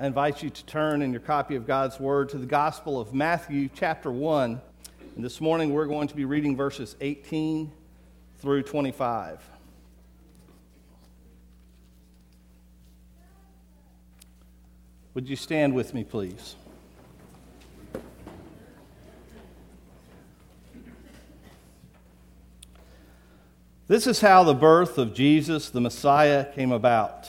I invite you to turn in your copy of God's Word to the Gospel of Matthew, chapter 1. And this morning we're going to be reading verses 18 through 25. Would you stand with me, please? This is how the birth of Jesus, the Messiah, came about.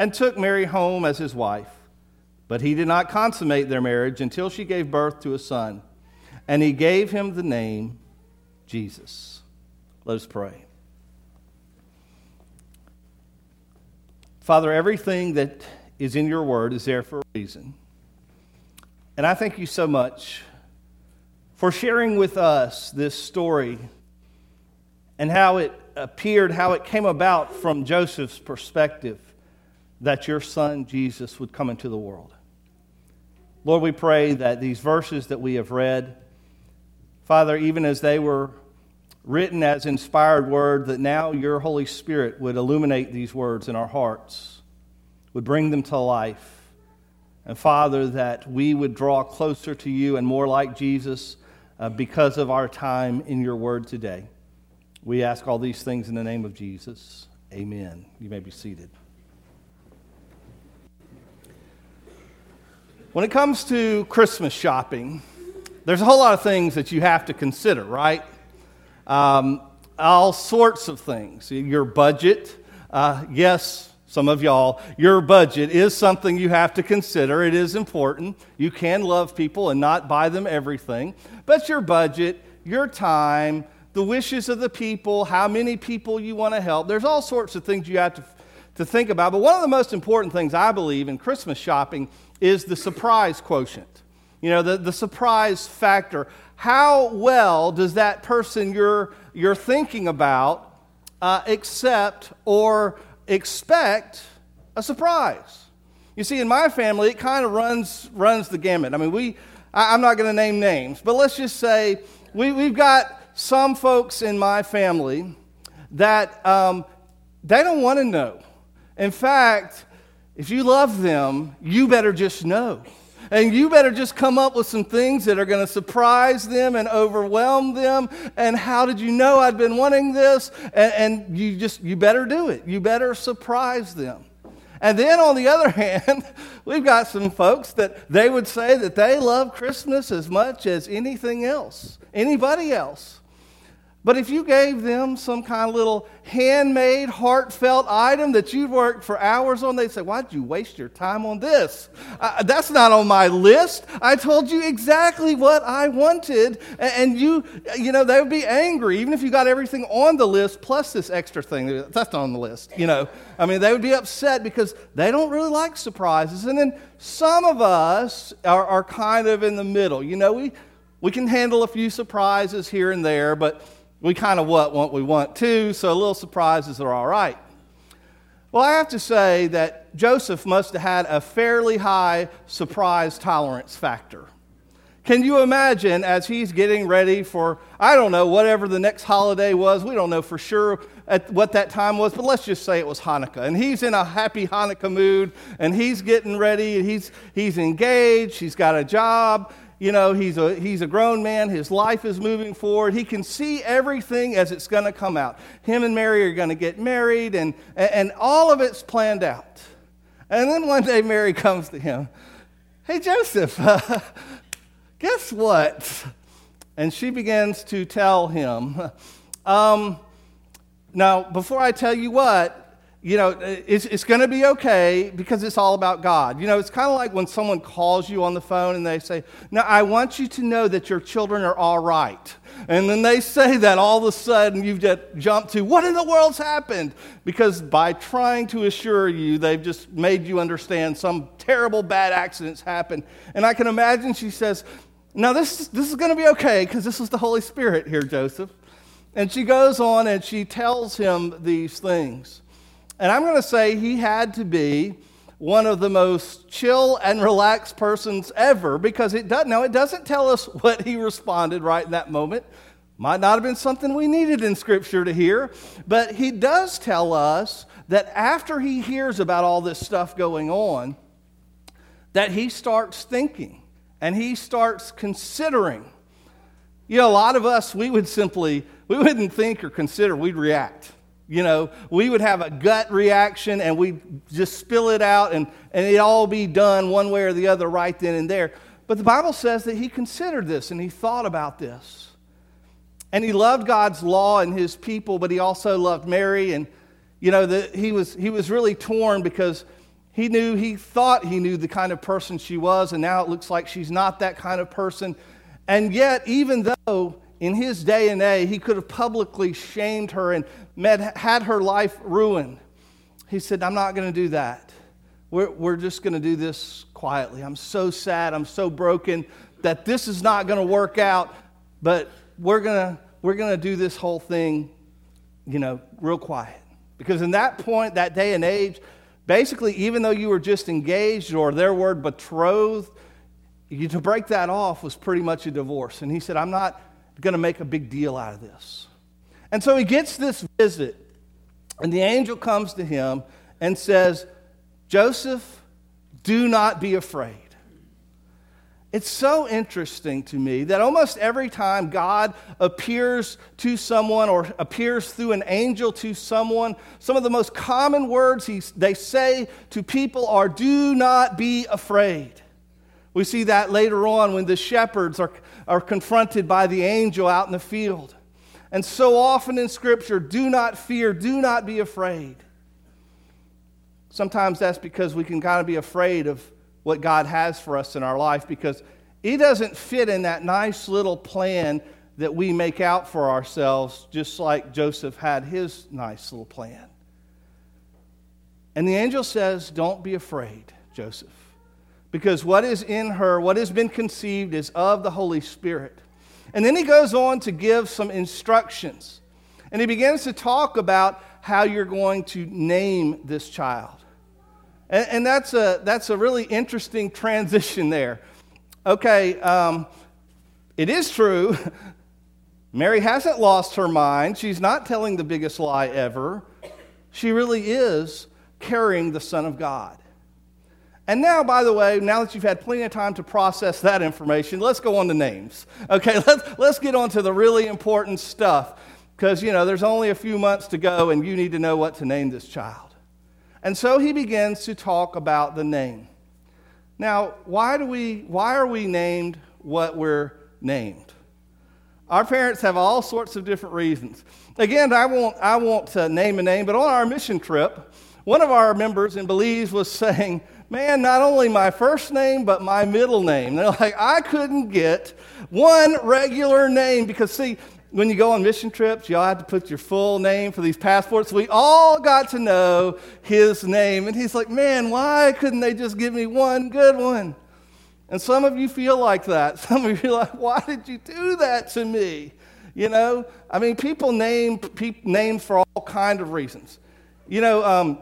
and took Mary home as his wife. But he did not consummate their marriage until she gave birth to a son, and he gave him the name Jesus. Let us pray. Father, everything that is in your word is there for a reason. And I thank you so much for sharing with us this story and how it appeared, how it came about from Joseph's perspective that your son Jesus would come into the world. Lord, we pray that these verses that we have read, Father, even as they were written as inspired word, that now your Holy Spirit would illuminate these words in our hearts, would bring them to life. And Father, that we would draw closer to you and more like Jesus uh, because of our time in your word today. We ask all these things in the name of Jesus. Amen. You may be seated. When it comes to Christmas shopping, there's a whole lot of things that you have to consider, right? Um, all sorts of things. Your budget, uh, yes, some of y'all, your budget is something you have to consider. It is important. You can love people and not buy them everything, but your budget, your time, the wishes of the people, how many people you want to help, there's all sorts of things you have to, to think about. But one of the most important things I believe in Christmas shopping is the surprise quotient. You know, the, the surprise factor. How well does that person you're, you're thinking about uh, accept or expect a surprise? You see, in my family, it kind of runs, runs the gamut. I mean, we, I, I'm not going to name names, but let's just say we, we've got some folks in my family that um, they don't want to know. In fact, if you love them, you better just know. And you better just come up with some things that are going to surprise them and overwhelm them. And how did you know I'd been wanting this? And, and you just, you better do it. You better surprise them. And then on the other hand, we've got some folks that they would say that they love Christmas as much as anything else, anybody else. But if you gave them some kind of little handmade, heartfelt item that you worked for hours on, they'd say, Why'd you waste your time on this? Uh, that's not on my list. I told you exactly what I wanted. And you, you know, they would be angry, even if you got everything on the list plus this extra thing that's not on the list, you know. I mean, they would be upset because they don't really like surprises. And then some of us are, are kind of in the middle. You know, we, we can handle a few surprises here and there, but we kind of what, what we want too, so little surprises are all right. Well, I have to say that Joseph must have had a fairly high surprise tolerance factor. Can you imagine as he's getting ready for, I don't know, whatever the next holiday was? We don't know for sure at what that time was, but let's just say it was Hanukkah. And he's in a happy Hanukkah mood, and he's getting ready, and he's, he's engaged, he's got a job, you know, he's a, he's a grown man. His life is moving forward. He can see everything as it's going to come out. Him and Mary are going to get married, and, and all of it's planned out. And then one day Mary comes to him Hey, Joseph, uh, guess what? And she begins to tell him, um, Now, before I tell you what, you know, it's, it's going to be okay because it's all about God. You know, it's kind of like when someone calls you on the phone and they say, Now, I want you to know that your children are all right. And then they say that all of a sudden you've just jumped to, What in the world's happened? Because by trying to assure you, they've just made you understand some terrible bad accidents happened. And I can imagine she says, Now, this, this is going to be okay because this is the Holy Spirit here, Joseph. And she goes on and she tells him these things. And I'm going to say he had to be one of the most chill and relaxed persons ever because it does now it doesn't tell us what he responded right in that moment. Might not have been something we needed in scripture to hear but he does tell us that after he hears about all this stuff going on that he starts thinking and he starts considering. You know a lot of us we would simply we wouldn't think or consider we'd react you know, we would have a gut reaction and we'd just spill it out and, and it'd all be done one way or the other right then and there. But the Bible says that he considered this and he thought about this. And he loved God's law and his people, but he also loved Mary. And, you know, the, he, was, he was really torn because he knew, he thought he knew the kind of person she was, and now it looks like she's not that kind of person. And yet, even though in his day and age, he could have publicly shamed her and met, had her life ruined. He said, I'm not going to do that. We're, we're just going to do this quietly. I'm so sad. I'm so broken that this is not going to work out, but we're going to we're going to do this whole thing, you know, real quiet. Because in that point, that day and age, basically, even though you were just engaged or their word betrothed, you, to break that off was pretty much a divorce. And he said, I'm not going to make a big deal out of this. And so he gets this visit, and the angel comes to him and says, Joseph, do not be afraid. It's so interesting to me that almost every time God appears to someone or appears through an angel to someone, some of the most common words he, they say to people are, Do not be afraid. We see that later on when the shepherds are, are confronted by the angel out in the field. And so often in Scripture, do not fear, do not be afraid. Sometimes that's because we can kind of be afraid of what God has for us in our life because He doesn't fit in that nice little plan that we make out for ourselves, just like Joseph had his nice little plan. And the angel says, Don't be afraid, Joseph, because what is in her, what has been conceived, is of the Holy Spirit. And then he goes on to give some instructions. And he begins to talk about how you're going to name this child. And, and that's, a, that's a really interesting transition there. Okay, um, it is true. Mary hasn't lost her mind. She's not telling the biggest lie ever. She really is carrying the Son of God. And now, by the way, now that you've had plenty of time to process that information, let's go on to names. Okay, let's, let's get on to the really important stuff because, you know, there's only a few months to go and you need to know what to name this child. And so he begins to talk about the name. Now, why, do we, why are we named what we're named? Our parents have all sorts of different reasons. Again, I won't, I won't uh, name a name, but on our mission trip, one of our members in Belize was saying, man, not only my first name, but my middle name. They're like, I couldn't get one regular name because, see, when you go on mission trips, you all have to put your full name for these passports. We all got to know his name. And he's like, man, why couldn't they just give me one good one? And some of you feel like that. Some of you are like, why did you do that to me? You know, I mean, people name people names for all kind of reasons. You know, um,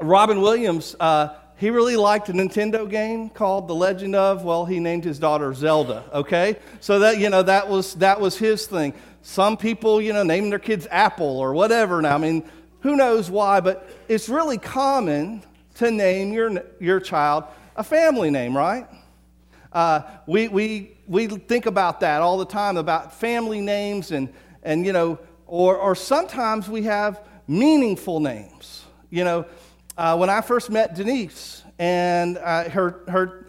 Robin Williams, uh, he really liked a Nintendo game called The Legend of, well, he named his daughter Zelda, okay? So that, you know, that was, that was his thing. Some people, you know, name their kids Apple or whatever now. I mean, who knows why, but it's really common to name your, your child a family name, right? Uh, we, we, we think about that all the time, about family names, and, and you know, or, or sometimes we have meaningful names. You know, uh, when I first met Denise and uh, her, her,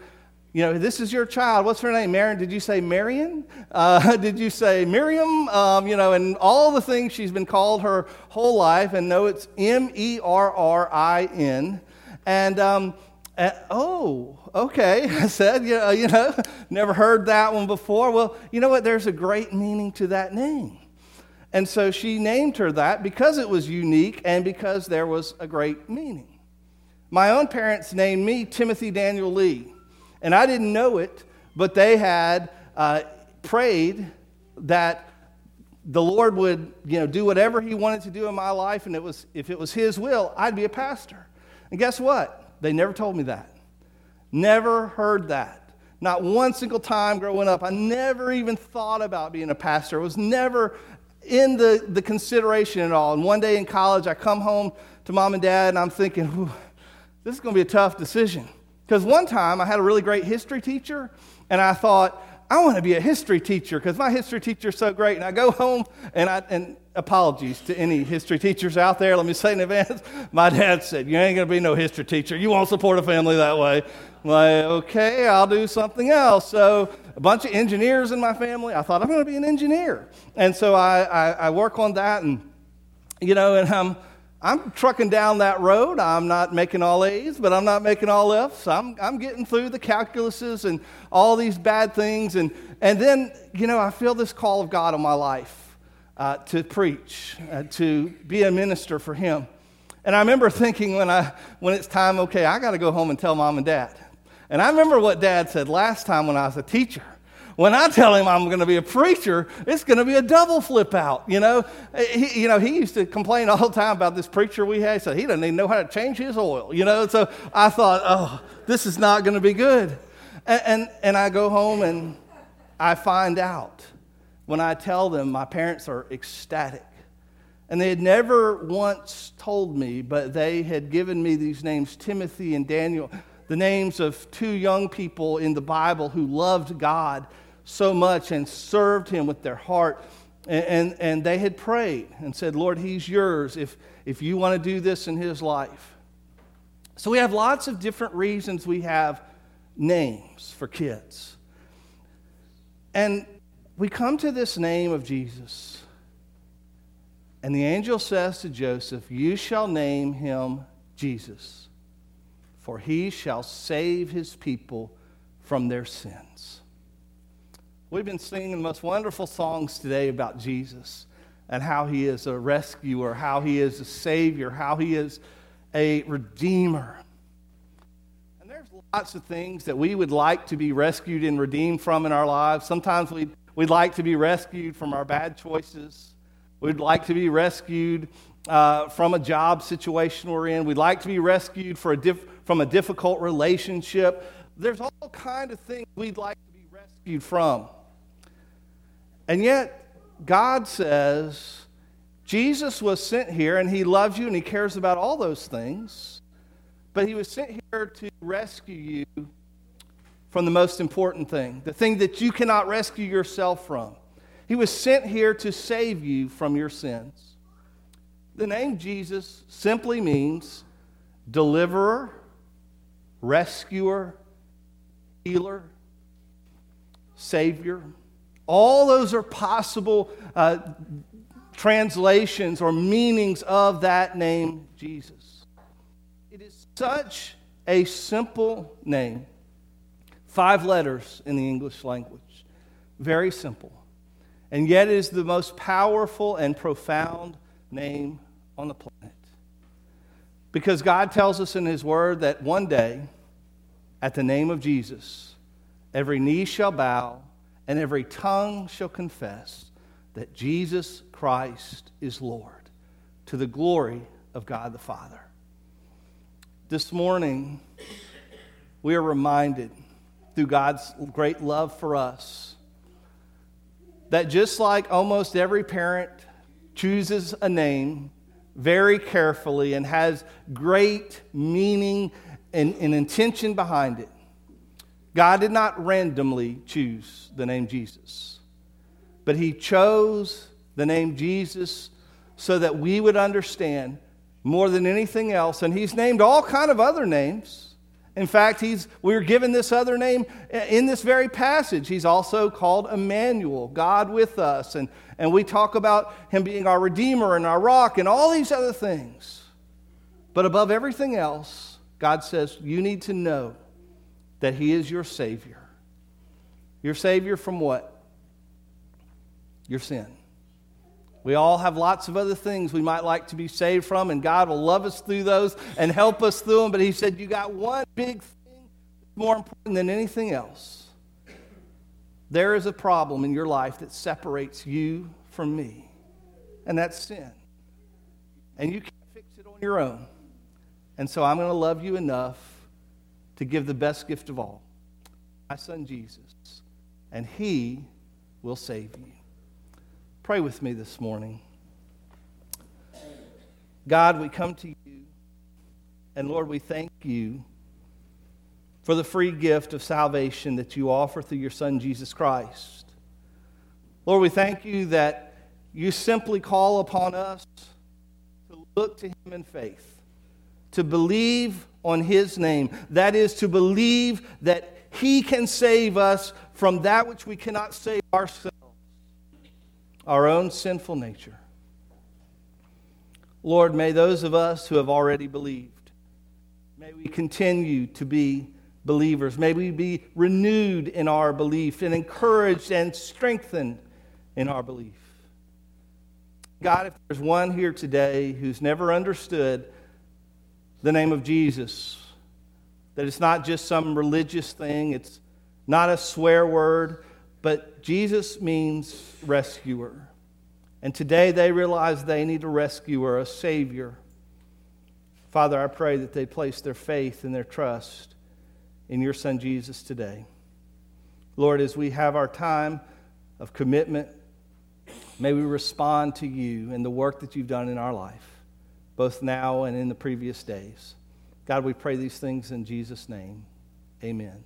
you know, this is your child. What's her name? Marion? Did you say Marion? Uh, did you say Miriam? Um, you know, and all the things she's been called her whole life. And no, it's M E R R I N. And, um, and, oh, okay, I said, you know, you know, never heard that one before. Well, you know what? There's a great meaning to that name. And so she named her that because it was unique and because there was a great meaning. My own parents named me Timothy Daniel Lee. And I didn't know it, but they had uh, prayed that the Lord would you know, do whatever He wanted to do in my life, and it was, if it was His will, I'd be a pastor. And guess what? They never told me that. Never heard that. Not one single time growing up. I never even thought about being a pastor. It was never in the, the consideration at all. And one day in college, I come home to mom and dad, and I'm thinking, this is going to be a tough decision. Because one time I had a really great history teacher, and I thought, I want to be a history teacher because my history teacher is so great. And I go home, and, I, and apologies to any history teachers out there. Let me say in advance, my dad said, You ain't going to be no history teacher. You won't support a family that way. I'm like, okay, I'll do something else. So, a bunch of engineers in my family. I thought, I'm going to be an engineer. And so I, I, I work on that, and, you know, and I'm I'm trucking down that road. I'm not making all A's, but I'm not making all F's. I'm, I'm getting through the calculuses and all these bad things. And, and then, you know, I feel this call of God on my life uh, to preach, uh, to be a minister for Him. And I remember thinking when, I, when it's time, okay, I got to go home and tell mom and dad. And I remember what dad said last time when I was a teacher. When I tell him I'm going to be a preacher, it's going to be a double flip out. You know, he, you know, he used to complain all the time about this preacher we had. So he doesn't even know how to change his oil. You know, so I thought, oh, this is not going to be good. And, and, and I go home and I find out when I tell them my parents are ecstatic. And they had never once told me, but they had given me these names, Timothy and Daniel, the names of two young people in the Bible who loved God so much and served him with their heart. And, and, and, they had prayed and said, Lord, he's yours if, if you want to do this in his life. So we have lots of different reasons we have names for kids. And we come to this name of Jesus. And the angel says to Joseph, You shall name him Jesus, for he shall save his people from their sins. We've been singing the most wonderful songs today about Jesus and how he is a rescuer, how he is a savior, how he is a redeemer. And there's lots of things that we would like to be rescued and redeemed from in our lives. Sometimes we'd, we'd like to be rescued from our bad choices. We'd like to be rescued uh, from a job situation we're in. We'd like to be rescued for a from a difficult relationship. There's all kind of things we'd like to be rescued from. And yet, God says, Jesus was sent here and he loves you and he cares about all those things, but he was sent here to rescue you from the most important thing, the thing that you cannot rescue yourself from. He was sent here to save you from your sins. The name Jesus simply means deliverer, rescuer, healer, savior. All those are possible uh, translations or meanings of that name, Jesus. It is such a simple name. Five letters in the English language. Very simple. And yet it is the most powerful and profound name on the planet. Because God tells us in His Word that one day, at the name of Jesus, every knee shall bow and every tongue shall confess that Jesus Christ is Lord to the glory of God the Father. This morning, we are reminded through God's great love for us that just like almost every parent chooses a name very carefully and has great meaning and, and intention behind it, God did not randomly choose the name Jesus, but He chose the name Jesus so that we would understand more than anything else. And He's named all kind of other names, In fact, he's, we're given this other name in this very passage. He's also called Emmanuel, God with us. And, and we talk about him being our Redeemer and our rock and all these other things. But above everything else, God says, you need to know that he is your Savior. Your Savior from what? Your sin. We all have lots of other things we might like to be saved from, and God will love us through those and help us through them. But He said, You got one big thing more important than anything else. There is a problem in your life that separates you from me, and that's sin. And you can't fix it on your own. And so I'm going to love you enough to give the best gift of all my son Jesus, and He will save you. Pray with me this morning. God, we come to you, and Lord, we thank you for the free gift of salvation that you offer through your Son, Jesus Christ. Lord, we thank you that you simply call upon us to look to him in faith, to believe on his name. That is, to believe that he can save us from that which we cannot save ourselves our own sinful nature. Lord, may those of us who have already believed, may we continue to be believers. May we be renewed in our belief and encouraged and strengthened in our belief. God, if there's one here today who's never understood the name of Jesus, that it's not just some religious thing, it's not a swear word, but Jesus means rescuer. And today they realize they need a rescuer, a Savior. Father, I pray that they place their faith and their trust in your Son Jesus today. Lord, as we have our time of commitment, may we respond to you and the work that you've done in our life, both now and in the previous days. God, we pray these things in Jesus' name. Amen.